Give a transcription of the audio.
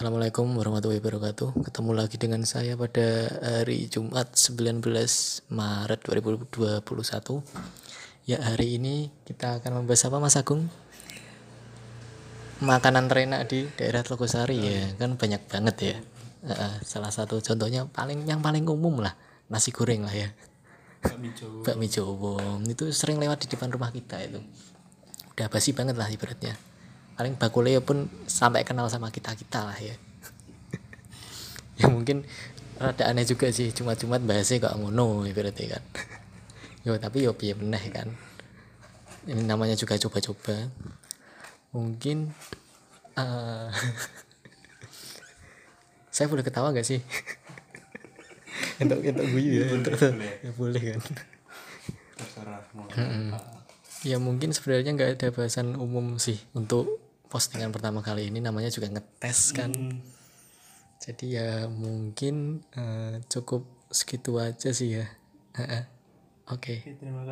Assalamualaikum warahmatullahi wabarakatuh. Ketemu lagi dengan saya pada hari Jumat 19 Maret 2021 Ya hari ini kita akan membahas apa Mas Agung? Makanan terenak di daerah Telogosari ya. Kan banyak banget ya. Uh, Salah satu contohnya paling yang paling umum lah Nasi goreng lah ya. Bakmi Jawa. Bakmi Jawa. Itu sering lewat di depan rumah kita itu. Udah basi banget lah ibaratnya paling bakule pun sampai kenal sama kita kita lah ya. Ya mungkin rada aneh juga sih cuma-cuma bahasnya kok ngono berarti kan. Yo tapi yo piye meneh kan. Ini namanya juga coba-coba. Mungkin uh, saya boleh ketawa gak sih? Untuk untuk guyu ya. Untuk boleh. ya boleh kan. Ya mungkin sebenarnya nggak ada bahasan umum sih untuk postingan pertama kali ini namanya juga ngetes kan. Hmm, jadi ya mungkin eh, cukup segitu aja sih ya. Oke. Oke, terima kasih